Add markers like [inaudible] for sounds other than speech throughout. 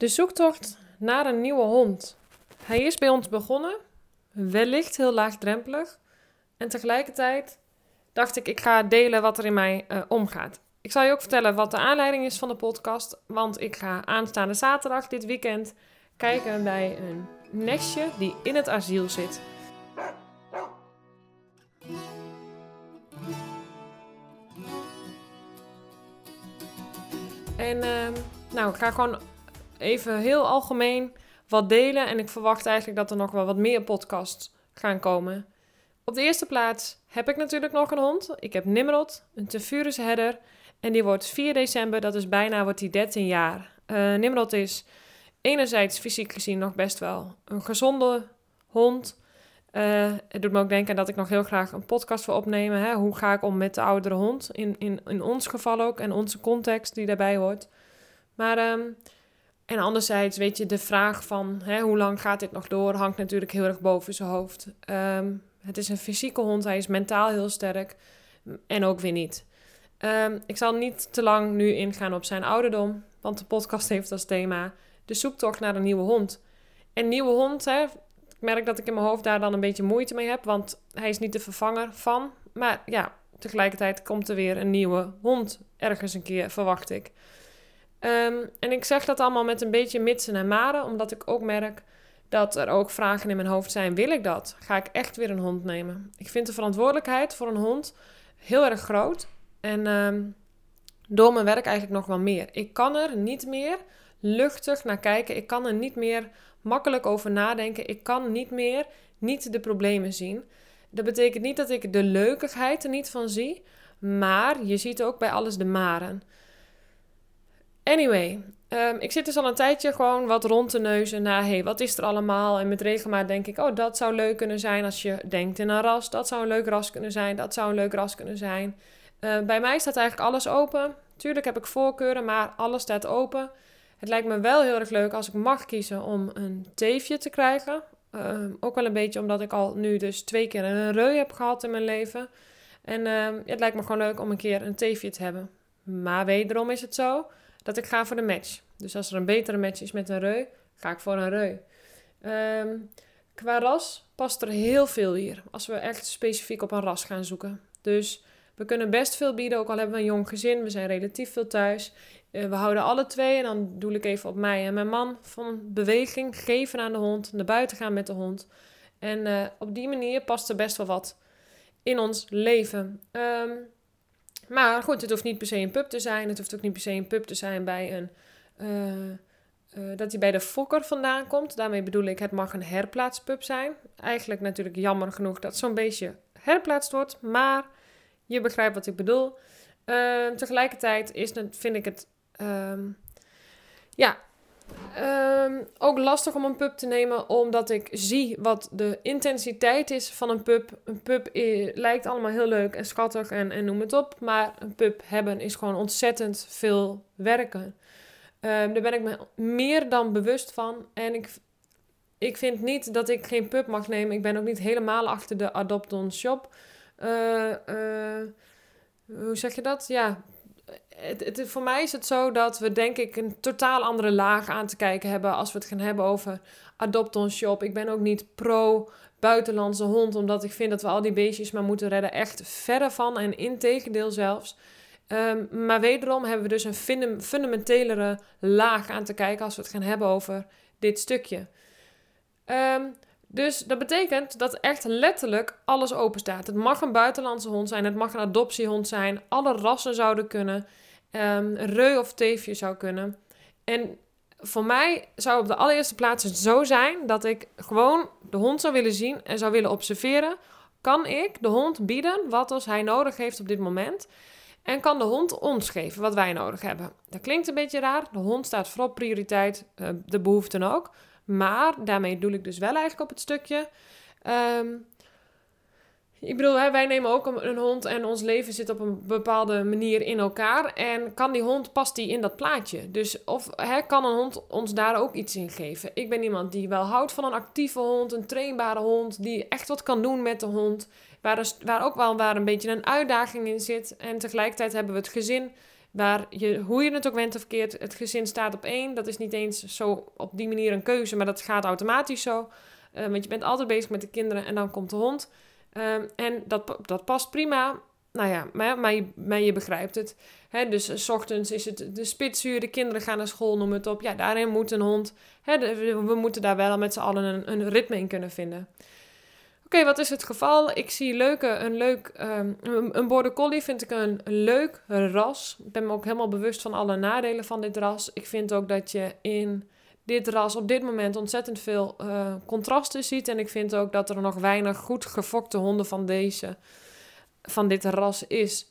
De zoektocht naar een nieuwe hond. Hij is bij ons begonnen, wellicht heel laagdrempelig. En tegelijkertijd dacht ik, ik ga delen wat er in mij uh, omgaat. Ik zal je ook vertellen wat de aanleiding is van de podcast. Want ik ga aanstaande zaterdag, dit weekend, kijken bij een nestje die in het asiel zit. En uh, nou, ik ga gewoon even heel algemeen wat delen. En ik verwacht eigenlijk dat er nog wel wat meer podcasts gaan komen. Op de eerste plaats heb ik natuurlijk nog een hond. Ik heb Nimrod, een Tefurus herder. En die wordt 4 december, dat is bijna, wordt hij 13 jaar. Uh, Nimrod is enerzijds fysiek gezien nog best wel een gezonde hond. Uh, het doet me ook denken dat ik nog heel graag een podcast wil opnemen. Hè? Hoe ga ik om met de oudere hond? In, in, in ons geval ook en onze context die daarbij hoort. Maar um, en anderzijds, weet je, de vraag van hè, hoe lang gaat dit nog door, hangt natuurlijk heel erg boven zijn hoofd. Ehm, het is een fysieke hond, hij is mentaal heel sterk en ook weer niet. Ehm, ik zal niet te lang nu ingaan op zijn ouderdom, want de podcast [laughs] heeft als thema de zoektocht naar een nieuwe hond. En nieuwe hond, hè, ik merk dat ik in mijn hoofd daar dan een beetje moeite mee heb, want hij is niet de vervanger van. Maar ja, tegelijkertijd komt er weer een nieuwe hond ergens een keer, verwacht ik. Ehm, en ik zeg dat allemaal met een beetje mitsen en maren, omdat ik ook merk dat er ook vragen in mijn hoofd zijn: wil ik dat? Ga ik echt weer een hond nemen? Ik vind de verantwoordelijkheid voor een hond heel erg groot. En ehm, door mijn werk eigenlijk nog wel meer. Ik kan er niet meer luchtig naar kijken. Ik kan er niet meer makkelijk over nadenken. Ik kan niet meer niet de problemen zien. Dat betekent niet dat ik de leukigheid er niet van zie. Maar je ziet ook bij alles de maren. Anyway, um, ik zit dus al een tijdje gewoon wat rond te neuzen naar, hey, wat is er allemaal? En met regelmaat denk ik, oh, dat zou leuk kunnen zijn als je denkt in een ras. Dat zou een leuk ras kunnen zijn, dat zou een leuk ras kunnen zijn. Uh, bij mij staat eigenlijk alles open. Tuurlijk heb ik voorkeuren, maar alles staat open. Het lijkt me wel heel erg leuk als ik mag kiezen om een teefje te krijgen. Uh, ook wel een beetje omdat ik al nu dus twee keer een reu heb gehad in mijn leven. En het lijkt me gewoon leuk om een keer een teefje te hebben. Maar wederom is het zo dat ik ga voor de match. Dus als er een betere match is met een reu, ga ik voor een reu. Um, qua ras past er heel veel hier. Als we echt specifiek op een ras gaan zoeken. Dus we kunnen best veel bieden, ook al hebben we een jong gezin. We zijn relatief veel thuis. Uh, we houden alle twee, en dan doe ik even op mij en mijn man, van beweging, geven aan de hond, naar buiten gaan met de hond. En uh, op die manier past er best wel wat in ons leven. Um, maar goed, het hoeft niet per se een pub te zijn. Het hoeft ook niet per se een pub te zijn bij een. Uh, uh, dat hij bij de fokker vandaan komt. Daarmee bedoel ik, het mag een herplaatspub zijn. Eigenlijk natuurlijk jammer genoeg dat zo'n beestje herplaatst wordt. Maar je begrijpt wat ik bedoel. Uh, tegelijkertijd is vind ik het. Um, ja, Um, ook lastig om een pub te nemen, omdat ik zie wat de intensiteit is van een pub. Een pub lijkt allemaal heel leuk en schattig en, en noem het op. Maar een pub hebben is gewoon ontzettend veel werken. Um, daar ben ik me meer dan bewust van. En ik, ik vind niet dat ik geen pub mag nemen. Ik ben ook niet helemaal achter de Adopt Shop. Uh, hoe zeg je dat? Ja, het, het, voor mij is het zo dat we denk ik een totaal andere laag aan te kijken hebben als we het gaan hebben over adopt on shop. Ik ben ook niet pro buitenlandse hond, omdat ik vind dat we al die beestjes maar moeten redden. Echt verre van en integendeel zelfs. Um, maar wederom hebben we dus een fundamentelere laag aan te kijken als we het gaan hebben over dit stukje. Um, dus dat betekent dat echt letterlijk alles open staat. Het mag een buitenlandse hond zijn, het mag een adoptiehond zijn, alle rassen zouden kunnen. Um, reu of teefje zou kunnen. En voor mij zou op de allereerste plaats zo zijn dat ik gewoon de hond zou willen zien en zou willen observeren. Kan ik de hond bieden wat als hij nodig heeft op dit moment? En kan de hond ons geven wat wij nodig hebben? Dat klinkt een beetje raar. De hond staat voorop prioriteit, uh, de behoeften ook. Maar daarmee doe ik dus wel eigenlijk op het stukje. Um, ik bedoel, wij nemen ook een, een, hond en ons leven zit op een bepaalde manier in elkaar. En kan die hond, past die in dat plaatje? Dus of hè, kan een hond ons daar ook iets in geven? Ik ben iemand die wel houdt van een actieve hond, een trainbare hond, die echt wat kan doen met de hond. Waar, waar ook wel waar een beetje een uitdaging in zit. En tegelijkertijd hebben we het gezin Waar je, hoe je het ook went of keert, het gezin staat op één. Dat is niet eens zo op die manier een keuze, maar dat gaat automatisch zo. Uh, want je bent altijd bezig met de kinderen en dan komt de hond. Um, en dat, dat past prima. Nou ja, maar, maar, je, maar je begrijpt het. Dus s ochtends is het de spitsuur, de kinderen gaan naar school, noem het op. Ja, daarin moet een hond. We moeten daar wel met z'n allen een, een ritme in kunnen vinden. Oké, wat is het geval? Ik zie leuke, een leuk, um, een border collie vind ik een leuk ras. Ik ben me ook helemaal bewust van alle nadelen van dit ras. Ik vind ook dat je in dit ras op dit moment ontzettend veel uh, contrasten ziet. En ik vind ook dat er nog weinig goed gefokte honden van deze, van dit ras is.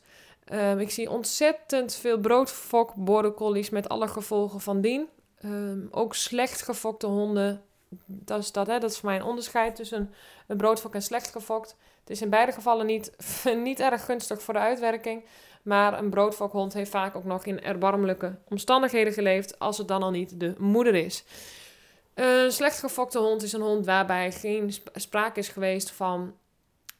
Um, ik zie ontzettend veel broodfok border collies met alle gevolgen van dien. Um, ook slecht gefokte honden dat is, dat, hè, dat is voor mij een onderscheid tussen een broodfok en slecht gefokt. Het is in beide gevallen niet, [laughs] niet erg gunstig voor de uitwerking. Maar een broodfokhond heeft vaak ook nog in erbarmelijke omstandigheden geleefd, als het dan al niet de moeder is. Een slecht gefokte hond is een hond waarbij geen sprake is geweest van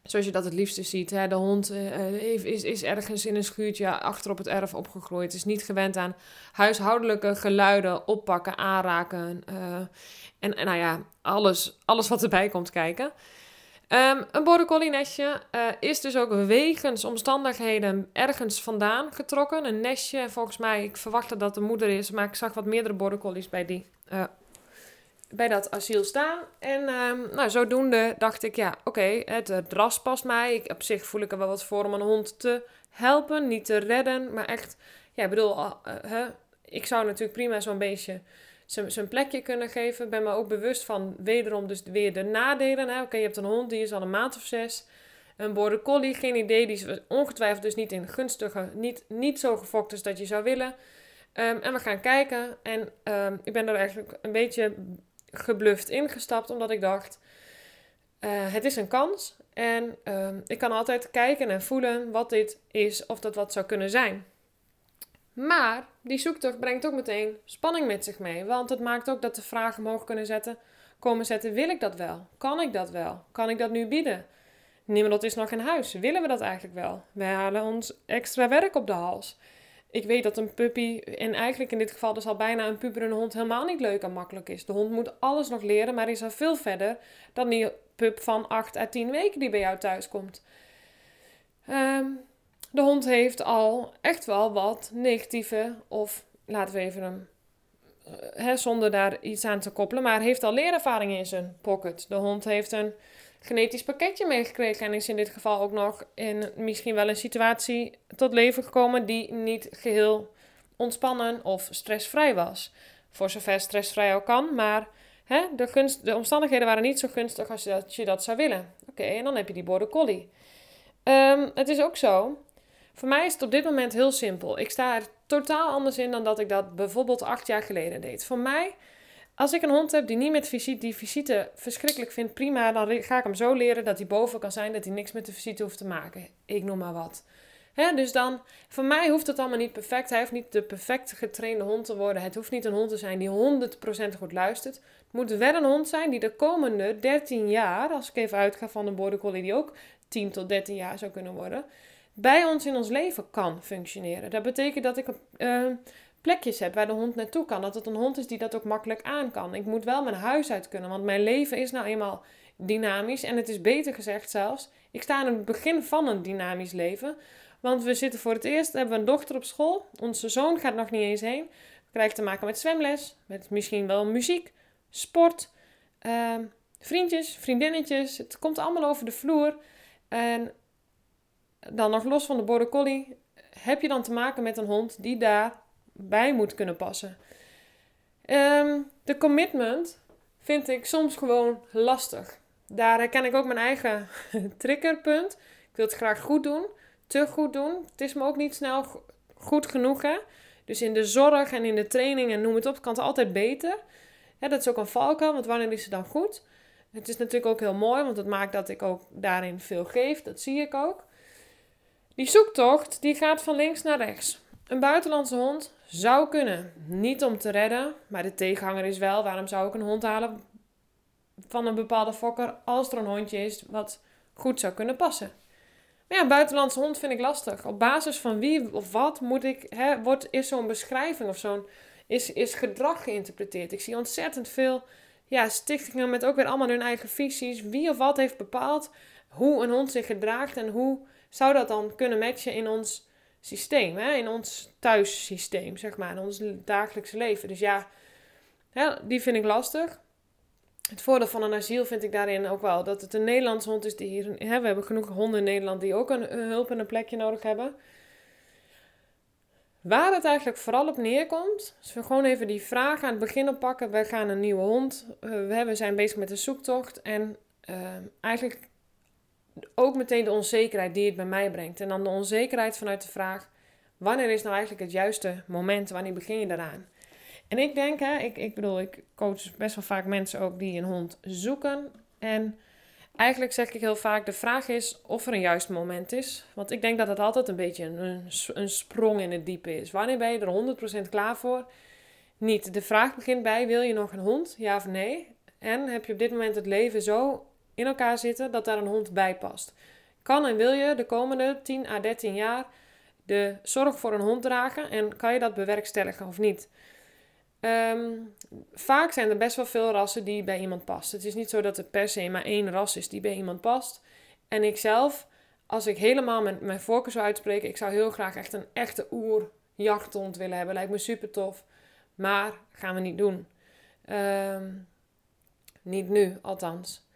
zoals je dat het liefste ziet. Hè? De hond uh, is, is ergens in een schuurtje achter op het erf opgegroeid. Is niet gewend aan huishoudelijke geluiden, oppakken, aanraken. Uh, en, en nou ja, alles, alles wat erbij komt kijken. Um, een border collie nestje uh, is dus ook wegens omstandigheden ergens vandaan getrokken. Een nestje, volgens mij, ik verwachtte dat de moeder is, maar ik zag wat meerdere border collies bij die bij dat asiel staan. En um, nou, zodoende dacht ik, ja, oké, het, het, past mij. Ik, op zich voel ik er wel wat voor om een hond te helpen, niet te redden. Maar echt, ja, ik bedoel, uh, ik zou natuurlijk prima zo'n beestje zijn plekje kunnen geven. Ik ben me ook bewust van wederom dus weer de nadelen. Oké, je hebt een hond, die is al een maand of zes. Een border collie, geen idee, die is ongetwijfeld dus niet in gunstige, niet, niet zo gefokt als dat je zou willen. Um, en we gaan kijken. En um, ik ben er eigenlijk een beetje gebluft ingestapt, omdat ik dacht: uh, het is een kans. En uh, ik kan altijd kijken en voelen wat dit is, of dat wat zou kunnen zijn. Maar die zoektocht brengt ook meteen spanning met zich mee. Want het maakt ook dat de vragen omhoog kunnen zetten, komen zetten: wil ik dat wel? Kan ik dat wel? Kan ik dat nu bieden? Niemand is nog in huis. Willen we dat eigenlijk wel? Wij halen ons extra werk op de hals ik weet dat een puppy, en eigenlijk in dit geval dus al bijna een puberende hond, helemaal niet leuk en makkelijk is. De hond moet alles nog leren, maar is al veel verder dan die pup van 8 à 10 weken die bij jou thuis komt. Um, de hond heeft al echt wel wat negatieve, of laten we even hem, uh, zonder daar iets aan te koppelen, maar heeft al leerervaring in zijn pocket. De hond heeft een genetisch pakketje meegekregen. En is in dit geval ook nog in misschien wel een situatie tot leven gekomen die niet geheel ontspannen of stressvrij was. Voor zover stressvrij ook kan, maar hè, de, gunst, de omstandigheden waren niet zo gunstig als je dat, je dat zou willen. Oké, en dan heb je die border collie. Um, het is ook zo, voor mij is het op dit moment heel simpel. Ik sta er totaal anders in dan dat ik dat bijvoorbeeld acht jaar geleden deed. Voor mij als ik een hond heb die niet met visite, die visite verschrikkelijk vindt, prima, dan ga ik hem zo leren dat hij boven kan zijn, dat hij niks met de visite hoeft te maken. Ik noem maar wat. Dus dan, voor mij hoeft het allemaal niet perfect. Hij hoeft niet de perfect getrainde hond te worden. Het hoeft niet een hond te zijn die 100% goed luistert. Het moet wel een hond zijn die de komende 13 jaar, als ik even uitga van een border collie die ook 10 tot 13 jaar zou kunnen worden, bij ons in ons leven kan functioneren. Dat betekent dat ik uh, plekjes heb waar de hond naartoe kan. Dat het een hond is die dat ook makkelijk aan kan. Ik moet wel mijn huis uit kunnen, want mijn leven is nou eenmaal dynamisch. En het is beter gezegd zelfs, ik sta aan het begin van een dynamisch leven. Want we zitten voor het eerst, hebben we een dochter op school. Onze zoon gaat nog niet eens heen. We krijgen te maken met zwemles, met misschien wel muziek, sport, uh, vriendjes, vriendinnetjes. Het komt allemaal over de vloer. En dan nog los van de border collie heb je dan te maken met een hond die daar bij moet kunnen passen. Um, de commitment vind ik soms gewoon lastig. Daar herken ik ook mijn eigen [laughs] triggerpunt. Ik wil het graag goed doen, te goed doen. Het is me ook niet snel goed genoeg. Hè? Dus in de zorg en in de training en noem het op, kan het altijd beter. Ja, dat is ook een valkuil, want wanneer is het dan goed? Het is natuurlijk ook heel mooi, want het maakt dat ik ook daarin veel geef. Dat zie ik ook. Die zoektocht die gaat van links naar rechts. Een buitenlandse hond zou kunnen. Niet om te redden, maar de tegenhanger is wel: waarom zou ik een hond halen van een bepaalde fokker als er een hondje is wat goed zou kunnen passen? Maar ja, buitenlandse hond vind ik lastig. Op basis van wie of wat moet ik, hè, wordt, is zo'n beschrijving of zo'n, is, is gedrag geïnterpreteerd. Ik zie ontzettend veel ja, stichtingen met ook weer allemaal hun eigen visies. Wie of wat heeft bepaald hoe een hond zich gedraagt en hoe zou dat dan kunnen matchen in ons systeem, hè? in ons thuissysteem, zeg maar, in ons dagelijkse leven. Dus ja, die vind ik lastig. Het voordeel van een asiel vind ik daarin ook wel dat het een Nederlandse hond is die hier. Hè, we hebben genoeg honden in Nederland die ook een, hulp en een plekje nodig hebben. Waar het eigenlijk vooral op neerkomt, als we gewoon even die vraag aan het begin oppakken. We gaan een nieuwe hond. Uh, we zijn bezig met een zoektocht. En uh, eigenlijk ook meteen de onzekerheid die het bij mij brengt. En dan de onzekerheid vanuit de vraag: wanneer is nou eigenlijk het juiste moment? Wanneer begin je daaraan? En ik denk, hè, ik, ik bedoel, ik coach best wel vaak mensen ook die een hond zoeken. En eigenlijk zeg ik heel vaak: de vraag is of er een juist moment is. Want ik denk dat het altijd een beetje een, een sprong in het diepe is. Wanneer ben je er 100% klaar voor? Niet. De vraag begint bij: wil je nog een hond? Ja of nee? En heb je op dit moment het leven zo in elkaar zitten dat daar een hond bij past. Kan en wil je de komende 10 à 13 jaar de zorg voor een hond dragen en kan je dat bewerkstelligen of niet? Ehm, vaak zijn er best wel veel rassen die bij iemand past. Het is niet zo dat er per se maar één ras is die bij iemand past. En ik zelf, als ik helemaal mijn, mijn voorkeur zou uitspreken, ik zou heel graag echt een echte oerjachthond willen hebben. Lijkt me super tof. Maar gaan we niet doen. Ehm, niet nu, althans.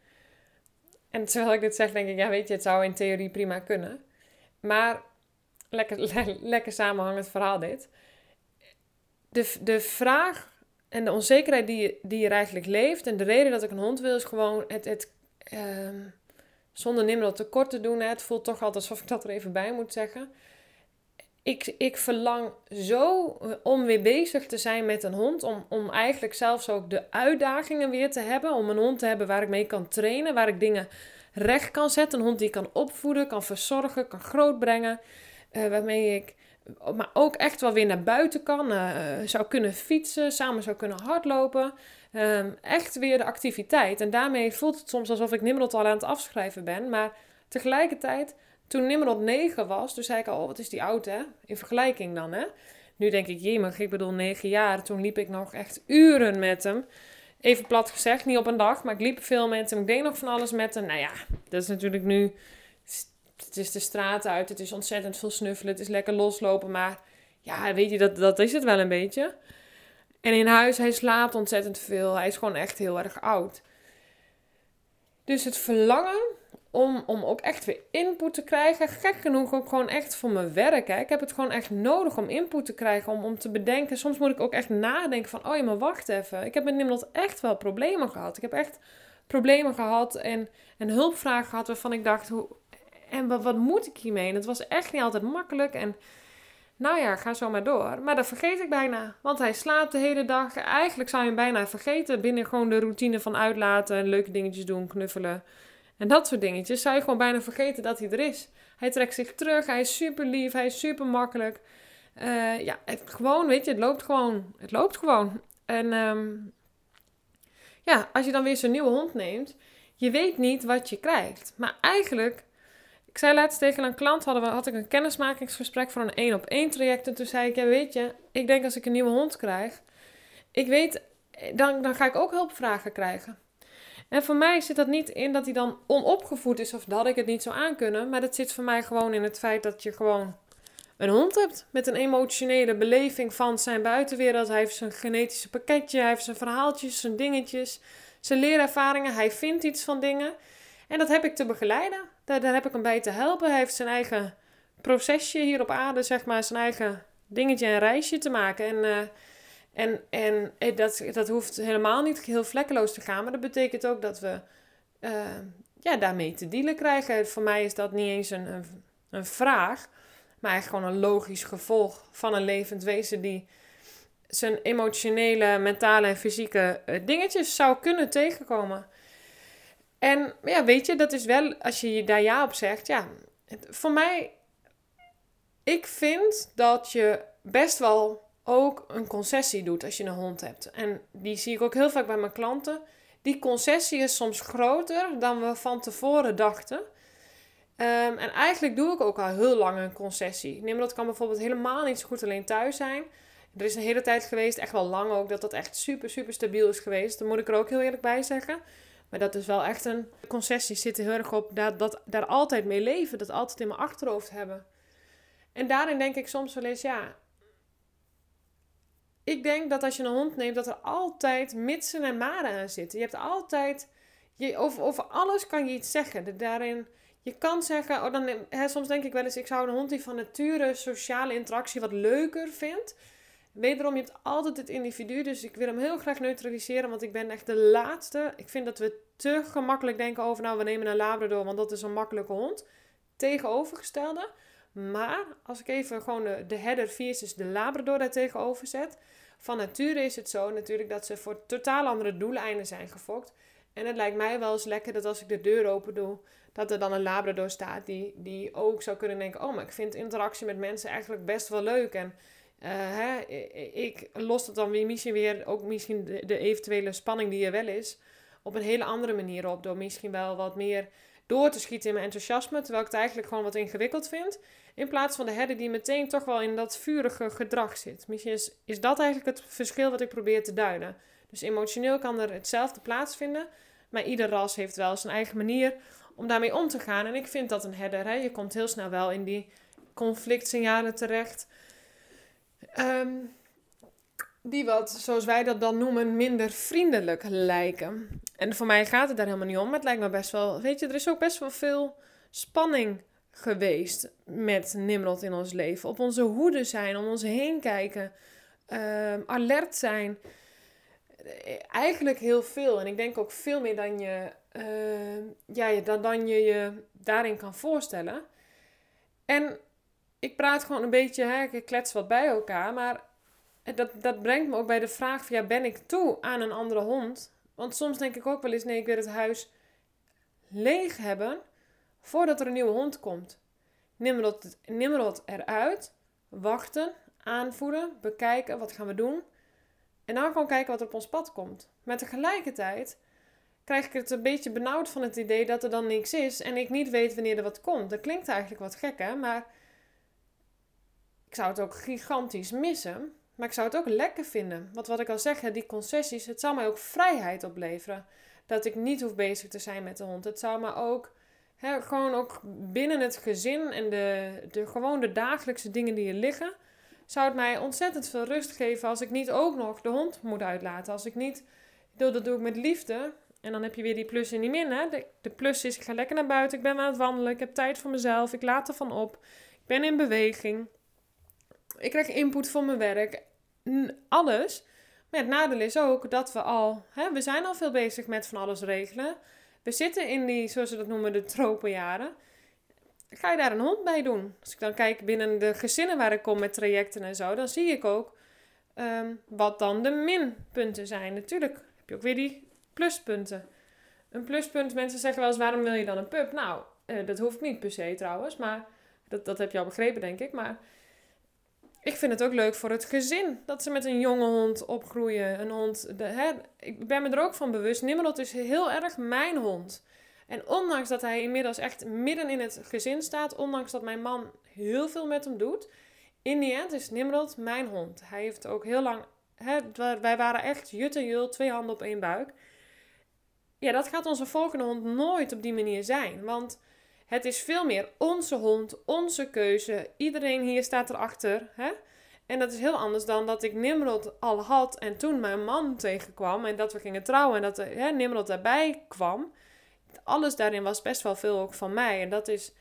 En terwijl ik dit zeg, denk ik, ja, weet je, het zou in theorie prima kunnen. Maar lekker, [laughs] le lekker samenhangend verhaal dit. De, de vraag en de onzekerheid die je, die je eigenlijk leeft. En de reden dat ik een hond wil, is gewoon het, het um, zonder Nimrod tekort te doen. Hè. Het voelt toch altijd alsof ik dat er even bij moet zeggen. Ik, ik verlang zo eh, om weer bezig te zijn met een hond. Om, om eigenlijk zelfs ook de uitdagingen weer te hebben. Om een hond te hebben waar ik mee kan trainen. Waar ik dingen recht kan zetten. Een hond die ik kan opvoeden, kan verzorgen, kan grootbrengen. Uh, waarmee ik maar ook echt wel weer naar buiten kan. Uh, zou kunnen fietsen, samen zou kunnen hardlopen. Uh, echt weer de activiteit. En daarmee voelt het soms alsof ik Nimrod al aan het afschrijven ben. Maar tegelijkertijd toen Nimrod 9 was, toen zei ik al, oh, wat is die oud hè? In vergelijking dan hè. Nu denk ik, jemig, ik bedoel 9 jaar. Toen liep ik nog echt uren met hem. Even plat gezegd, niet op een dag, maar ik liep veel met hem. Ik deed nog van alles met hem. Nou ja, dat is natuurlijk nu... Het is de straat uit, het is ontzettend veel snuffelen, het is lekker loslopen. Maar ja, weet je, dat, dat is het wel een beetje. En in huis, hij slaapt ontzettend veel. Hij is gewoon echt heel erg oud. Dus het verlangen om, om ook echt weer input te krijgen. Gek genoeg ook gewoon echt voor mijn werk. Hè. Ik heb het gewoon echt nodig om input te krijgen, om, om te bedenken. Soms moet ik ook echt nadenken van, oh ja, maar wacht even. Ik heb met Nimrod echt wel problemen gehad. Ik heb echt problemen gehad en, en hulpvragen gehad waarvan ik dacht, hoe, en wat, wat moet ik hiermee? En het was echt niet altijd makkelijk en... Nou ja, ga zo maar door. Maar dat vergeet ik bijna. Want hij slaapt de hele dag. Eigenlijk zou je hem bijna vergeten. Binnen gewoon de routine van uitlaten, leuke dingetjes doen, knuffelen. En dat soort dingetjes zou je gewoon bijna vergeten dat hij er is. Hij trekt zich terug, hij is super lief, hij is super makkelijk. Uh, ja, het, gewoon, weet je, het loopt gewoon. Het loopt gewoon. En um, ja, als je dan weer zo'n nieuwe hond neemt, je weet niet wat je krijgt. Maar eigenlijk, ik zei laatst tegen een klant, hadden we, had ik een kennismakingsgesprek voor een één op één traject. En toen zei ik, ja weet je, ik denk als ik een nieuwe hond krijg, ik weet, dan, dan ga ik ook hulpvragen krijgen. En voor mij zit dat niet in dat hij dan onopgevoed is of dat ik het niet zou aankunnen. Maar dat zit voor mij gewoon in het feit dat je gewoon een hond hebt met een emotionele beleving van zijn buitenwereld. Hij heeft zijn genetische pakketje, hij heeft zijn verhaaltjes, zijn dingetjes, zijn leerervaringen. Hij vindt iets van dingen. En dat heb ik te begeleiden. Daar, heb ik hem bij te helpen. Hij heeft zijn eigen procesje hier op aarde, zeg maar, zijn eigen dingetje en reisje te maken. En uh, en, en eh, dat, dat hoeft helemaal niet heel vlekkeloos te gaan, maar dat betekent ook dat we uh, ja, daarmee te dealen krijgen. Voor mij is dat niet eens een, een, vraag, maar eigenlijk gewoon een logisch gevolg van een levend wezen die zijn emotionele, mentale en fysieke uh, dingetjes zou kunnen tegenkomen. En ja, weet je, dat is wel, als je je daar ja op zegt, ja, voor mij, ik vind dat je best wel ook een concessie doet als je een hond hebt. En die zie ik ook heel vaak bij mijn klanten. Die concessie is soms groter dan we van tevoren dachten. Ehm, en eigenlijk doe ik ook al heel lang een concessie. Nimrod kan bijvoorbeeld helemaal niet zo goed alleen thuis zijn. Er is een hele tijd geweest, echt wel lang ook, dat dat echt super, super stabiel is geweest. Daar moet ik er ook heel eerlijk bij zeggen. Maar dat is wel echt een concessie. Zit er heel erg op dat, dat, daar altijd mee leven. Dat altijd in mijn achterhoofd hebben. En daarin denk ik soms wel eens, ja. Ik denk dat als je een hond neemt, dat er altijd mitsen en maren aan zitten. Je hebt altijd. Je, over, over alles kan je iets zeggen. Daarin. Je kan zeggen, oh dan, hè, soms denk ik wel eens, ik zou een hond die van nature sociale interactie wat leuker vindt. Wederom, je hebt altijd het individu, dus ik wil hem heel graag neutraliseren, want ik ben echt de laatste. Ik vind dat we te gemakkelijk denken over, nou, we nemen een Labrador, want dat is een makkelijke hond. Tegenovergestelde. Maar als ik even gewoon de, de header versus de Labrador daar tegenover zet. Van nature is het zo natuurlijk dat ze voor totaal andere doeleinden zijn gefokt. En het lijkt mij wel eens lekker dat als ik de deur open doe, dat er dan een Labrador staat die, die ook zou kunnen denken: Oh, maar ik vind interactie met mensen eigenlijk best wel leuk. En uh, hè, ik los het dan weer misschien weer, ook misschien de, de, eventuele spanning die er wel is, op een hele andere manier op. Door misschien wel wat meer door te schieten in mijn enthousiasme, terwijl ik het eigenlijk gewoon wat ingewikkeld vind. In plaats van de herder die meteen toch wel in dat vurige gedrag zit. Misschien is, is dat eigenlijk het verschil wat ik probeer te duiden. Dus emotioneel kan er hetzelfde plaatsvinden, maar ieder ras heeft wel zijn eigen manier om daarmee om te gaan. En ik vind dat een herder, hè, je komt heel snel wel in die conflictsignalen terecht. Um, die wat, zoals wij dat dan noemen, minder vriendelijk lijken. En voor mij gaat het daar helemaal niet om. Maar het lijkt me best wel. Weet je, er is ook best wel veel spanning geweest met Nimrod in ons leven. Op onze hoede zijn, om ons heen kijken, um, alert zijn. Eigenlijk heel veel. En ik denk ook veel meer dan je, uh, ja, dan, dan je je daarin kan voorstellen. En ik praat gewoon een beetje, hè, ik klets wat bij elkaar. Maar dat, dat brengt me ook bij de vraag van, ja, ben ik toe aan een andere hond? Want soms denk ik ook wel eens, nee, ik wil het huis leeg hebben voordat er een nieuwe hond komt. Nimrod, Nimrod eruit, wachten, aanvoeden, bekijken, wat gaan we doen? En dan gewoon kijken wat er op ons pad komt. Maar tegelijkertijd krijg ik het een beetje benauwd van het idee dat er dan niks is en ik niet weet wanneer er wat komt. Dat klinkt eigenlijk wat gek, hè? Maar ik zou het ook gigantisch missen. Maar ik zou het ook lekker vinden. Want wat ik al zeg, die concessies, het zou mij ook vrijheid opleveren. Dat ik niet hoef bezig te zijn met de hond. Het zou me ook, gewoon ook binnen het gezin en de, de gewoon de dagelijkse dingen die er liggen, zou het mij ontzettend veel rust geven als ik niet ook nog de hond moet uitlaten. Als ik niet, dat doe ik met liefde. En dan heb je weer die plus en die min. Hè? De, de plus is, ik ga lekker naar buiten, ik ben aan het wandelen, ik heb tijd voor mezelf, ik laat ervan op. Ik ben in beweging. Ik krijg input voor mijn werk. Alles. Maar het nadeel is ook dat we al... Hè, we zijn al veel bezig met van alles regelen. We zitten in die, zoals ze dat noemen, de tropenjaren. Ga je daar een hond bij doen? Als ik dan kijk binnen de gezinnen waar ik kom met trajecten en zo... dan zie ik ook um, wat dan de minpunten zijn. Natuurlijk heb je ook weer die pluspunten. Een pluspunt, mensen zeggen wel eens, waarom wil je dan een pup? Nou, uh, dat hoeft niet per se trouwens, maar dat, dat heb je al begrepen, denk ik. Maar ik vind het ook leuk voor het gezin dat ze met een jonge hond opgroeien. Een hond, hè, ik ben me er ook van bewust. Nimrod is heel erg mijn hond. En ondanks dat hij inmiddels echt midden in het gezin staat, ondanks dat mijn man heel veel met hem doet, in die end is Nimrod mijn hond. Hij heeft ook heel lang, hè, wij waren echt jut en jul, twee handen op één buik. Ja, dat gaat onze volgende hond nooit op die manier zijn. Want het is veel meer onze hond, onze keuze. Iedereen hier staat erachter. Hè? En dat is heel anders dan dat ik Nimrod al had en toen mijn man tegenkwam en dat we gingen trouwen en dat hè, Nimrod daarbij kwam. Alles daarin was best wel veel ook van mij. En dat is,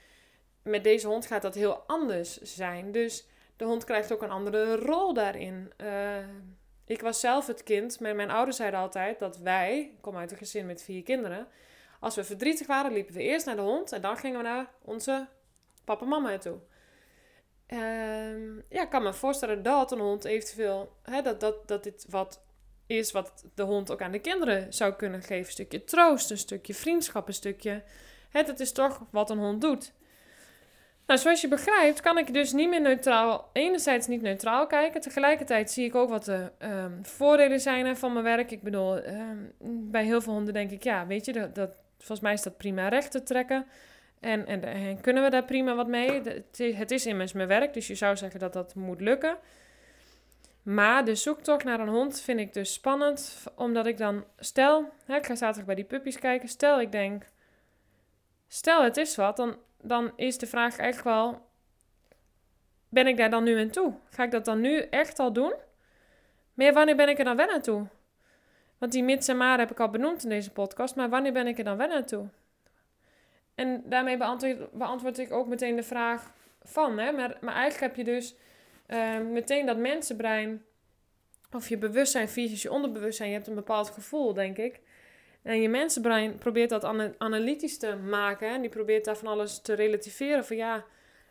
met deze hond gaat dat heel anders zijn. Dus de hond krijgt ook een andere rol daarin. Uh, ik was zelf het kind, maar mijn ouders zeiden altijd dat wij, ik kom uit een gezin met vier kinderen, als we verdrietig waren, liepen we eerst naar de hond en dan gingen we naar onze papa en mama toe. Um, ja, ik kan me voorstellen dat een hond eventueel, hè, dat, dat, dat dit wat is wat de hond ook aan de kinderen zou kunnen geven. Een stukje troost, een stukje vriendschap, een stukje. Het, het is toch wat een hond doet. Nou, zoals je begrijpt, kan ik dus niet meer neutraal, enerzijds niet neutraal kijken. Tegelijkertijd zie ik ook wat de um, voordelen zijn van mijn werk. Ik bedoel, um, bij heel veel honden denk ik, ja, weet je, dat, dat Volgens mij is dat prima recht te trekken. En, en, en, kunnen we daar prima wat mee? Het is, het is immers mijn werk, dus je zou zeggen dat dat moet lukken. Maar de zoektocht naar een hond vind ik dus spannend, omdat ik dan, stel, hè, ik ga zaterdag bij die puppies kijken, stel ik denk, stel het is wat, dan, dan is de vraag eigenlijk wel, ben ik daar dan nu aan toe? Ga ik dat dan nu echt al doen? Maar wanneer ben ik er dan wel aan toe? Want die mits en maar heb ik al benoemd in deze podcast, maar wanneer ben ik er dan wel aan toe? En daarmee beantwoord, beantwoord ik ook meteen de vraag van, hè? Maar, maar eigenlijk heb je dus uh, meteen dat mensenbrein, of je bewustzijn versus je onderbewustzijn, je hebt een bepaald gevoel, denk ik. En je mensenbrein probeert dat analytisch te maken. En die probeert daar van alles te relativeren. Van ja,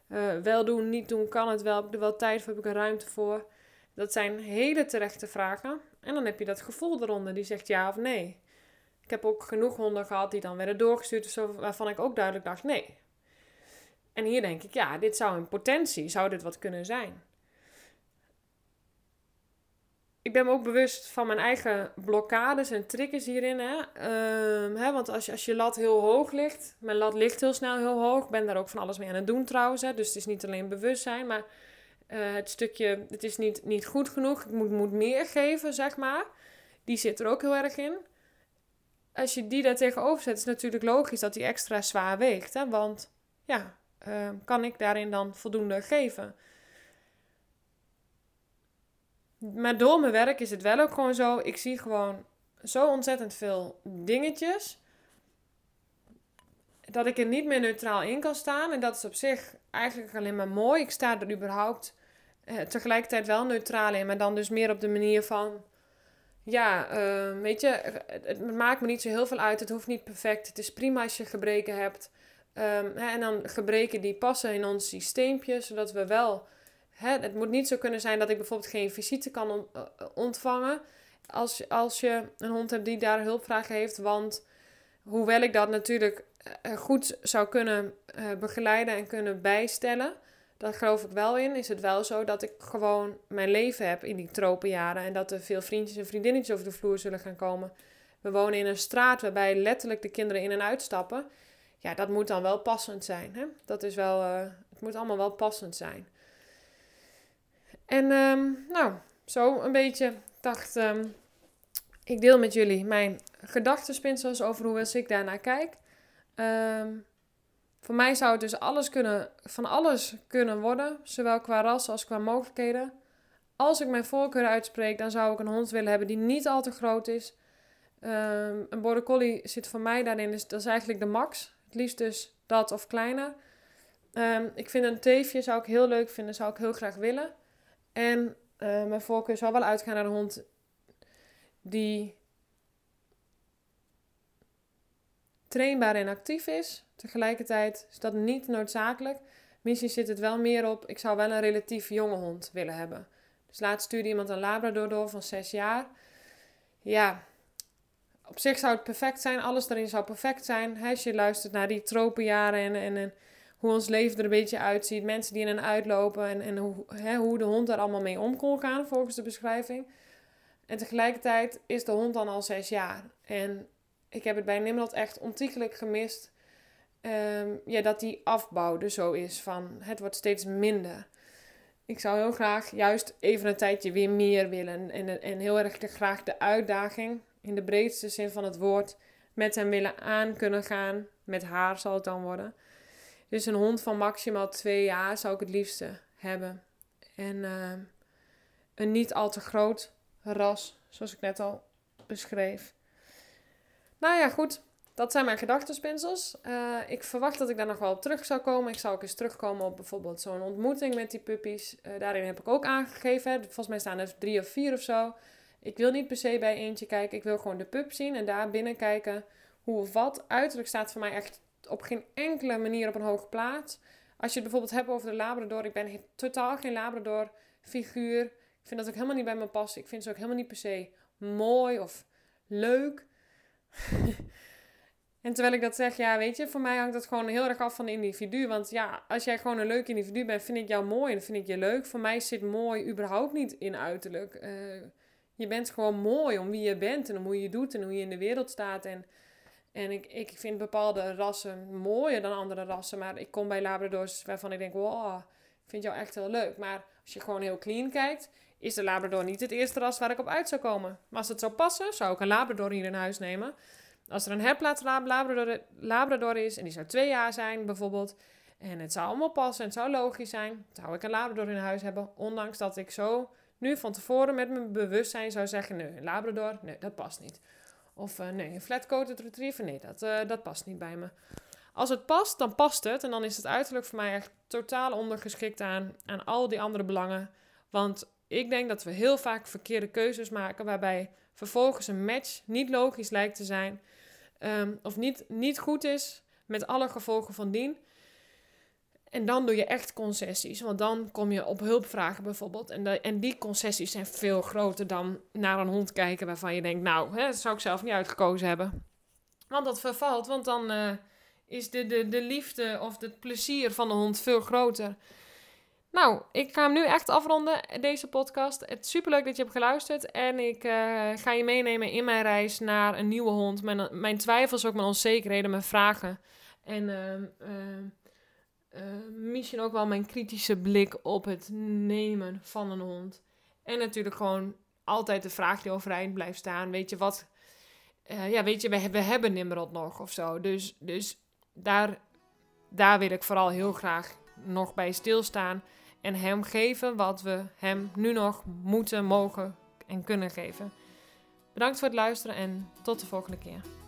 uh, wel doen, niet doen, kan het wel. Heb ik er wel tijd voor, heb ik er ruimte voor? Dat zijn hele terechte vragen. En dan heb je dat gevoel eronder die zegt ja of nee. Ik heb ook genoeg honden gehad die dan werden doorgestuurd waarvan ik ook duidelijk dacht nee. En hier denk ik, ja, dit zou in potentie, zou dit wat kunnen zijn ik ben me ook bewust van mijn eigen blokkades en triggers hierin. Hè? Ehm, hè, want als je, als je lat heel hoog ligt, mijn lat ligt heel snel heel hoog. Ik ben daar ook van alles mee aan het doen trouwens. Hè? Dus het is niet alleen bewustzijn, maar uh, het stukje, het is niet, niet goed genoeg. Ik moet, moet meer geven, zeg maar. Die zit er ook heel erg in. Als je die daar tegenover zet, is natuurlijk logisch dat die extra zwaar weegt. Hè? Want ja, uh, kan ik daarin dan voldoende geven? Maar door mijn werk is het wel ook gewoon zo. Ik zie gewoon zo ontzettend veel dingetjes. Dat ik er niet meer neutraal in kan staan. En dat is op zich eigenlijk alleen maar mooi. Ik sta er überhaupt eh, tegelijkertijd wel neutraal in. Maar dan dus meer op de manier van. Ja, uh, weet je, het, het, maakt me niet zo heel veel uit. Het hoeft niet perfect. Het is prima als je gebreken hebt. Um, hè, en dan gebreken die passen in ons systeempje. Zodat we wel Hè, het moet niet zo kunnen zijn dat ik bijvoorbeeld geen visite kan eh, ontvangen als, als je een hond hebt die daar hulpvragen heeft. Want hoewel ik dat natuurlijk eh, goed zou kunnen begeleiden en kunnen bijstellen, daar geloof ik wel in, is het wel zo dat ik gewoon mijn leven heb in die tropenjaren. En dat er veel vriendjes en vriendinnetjes over de vloer zullen gaan komen. We wonen in een straat waarbij letterlijk de kinderen in en uitstappen. Ja, dat moet dan wel passend zijn. Hè? Dat is wel, uh, het moet allemaal wel passend zijn. En um, nou, zo een beetje dacht um, ik deel met jullie mijn gedachtenspinsels over hoe ik daarnaar kijk. Um, voor mij zou het dus alles kunnen, van alles kunnen worden, zowel qua ras als qua mogelijkheden. Als ik mijn voorkeur uitspreek, dan zou ik een hond willen hebben die niet al te groot is. Um, een border collie zit voor mij daarin, dus dat is eigenlijk de max. Het liefst dus dat of kleiner. Um, ik vind een teefje zou ik heel leuk vinden, zou ik heel graag willen. En uh, mijn voorkeur zal wel uitgaan naar een hond die trainbaar en actief is. Tegelijkertijd is dat niet noodzakelijk. Misschien zit het wel meer op, ik zou wel een relatief jonge hond willen hebben. Dus laatst stuurde iemand een Labrador door van 6 jaar. Ja, op zich zou het perfect zijn. Alles erin zou perfect zijn. Als je luistert naar die tropenjaren en, en, en hoe ons leven er een beetje uitziet. Mensen die in en uitlopen en, en hoe, hoe de hond daar allemaal mee om kon gaan volgens de beschrijving. En tegelijkertijd is de hond dan al zes jaar. En ik heb het bij Nimrod echt ontiegelijk gemist. Um, ja, dat die afbouw er zo is van het wordt steeds minder. Ik zou heel graag juist even een tijdje weer meer willen. En, en heel erg graag de uitdaging, in de breedste zin van het woord, met hem willen aan kunnen gaan. Met haar zal het dan worden. Dus een hond van maximaal twee jaar zou ik het liefste hebben. En uh, een niet al te groot ras, zoals ik net al beschreef. Nou ja, goed. Dat zijn mijn gedachtenspinsels. Uh, ik verwacht dat ik daar nog wel op terug zou komen. Ik zou ook eens terugkomen op bijvoorbeeld zo'n ontmoeting met die puppies. Uh, daarin heb ik ook aangegeven. Volgens mij staan er drie of vier of zo. Ik wil niet per se bij eentje kijken. Ik wil gewoon de pup zien en daar binnen kijken hoe of wat. Uiterlijk staat voor mij echt op geen enkele manier op een hoge plaats. Als je het bijvoorbeeld hebt over de Labrador. Ik ben totaal geen Labrador figuur. Ik vind dat ook helemaal niet bij me passen. Ik vind ze ook helemaal niet per se mooi of leuk. [laughs] en terwijl ik dat zeg, ja, weet je, voor mij hangt dat gewoon heel erg af van de individu. Want ja, als jij gewoon een leuk individu bent, vind ik jou mooi en vind ik je leuk. Voor mij zit mooi überhaupt niet in uiterlijk. Uh, je bent gewoon mooi om wie je bent en om hoe je doet en hoe je in de wereld staat. En En ik, ik vind bepaalde rassen mooier dan andere rassen. Maar ik kom bij Labradors waarvan ik denk, wow, ik vind jou echt heel leuk. Maar als je gewoon heel clean kijkt, is de Labrador niet het eerste ras waar ik op uit zou komen. Maar als het zou passen, zou ik een Labrador hier in huis nemen. Als er een herplaats Labrador, Labrador is en die zou twee jaar zijn bijvoorbeeld... en het zou allemaal passen en het zou logisch zijn... zou ik een Labrador in huis hebben. Ondanks dat ik zo nu van tevoren met mijn bewustzijn zou zeggen... nee, Labrador, nee, dat past niet. Of uh, nee, een flat-coated retriever, nee, dat, uh, dat past niet bij me. Als het past, dan past het. En dan is het uiterlijk voor mij echt totaal ondergeschikt aan, aan al die andere belangen. Want ik denk dat we heel vaak verkeerde keuzes maken... waarbij vervolgens een match niet logisch lijkt te zijn... Um, of niet, niet goed is met alle gevolgen van dien. En dan doe je echt concessies. Want dan kom je op hulp vragen bijvoorbeeld. En, de, en die concessies zijn veel groter dan naar een hond kijken waarvan je denkt, nou, hè, dat zou ik zelf niet uitgekozen hebben. Want dat vervalt, want dan uh, is de, de, de liefde of het plezier van de hond veel groter. Nou, ik ga hem nu echt afronden, deze podcast. Het is superleuk dat je hebt geluisterd. En ik uh, ga je meenemen in mijn reis naar een nieuwe hond. Mijn, mijn twijfels, ook mijn onzekerheden, mijn vragen. En uh, misschien ook wel mijn kritische blik op het nemen van een hond. En natuurlijk gewoon altijd de vraag die overeind blijft staan. Weet je wat? ja, weet je, we, we hebben Nimrod nog of zo. Dus, dus daar, daar wil ik vooral heel graag nog bij stilstaan en hem geven wat we hem nu nog moeten, mogen en kunnen geven. Bedankt voor het luisteren en tot de volgende keer.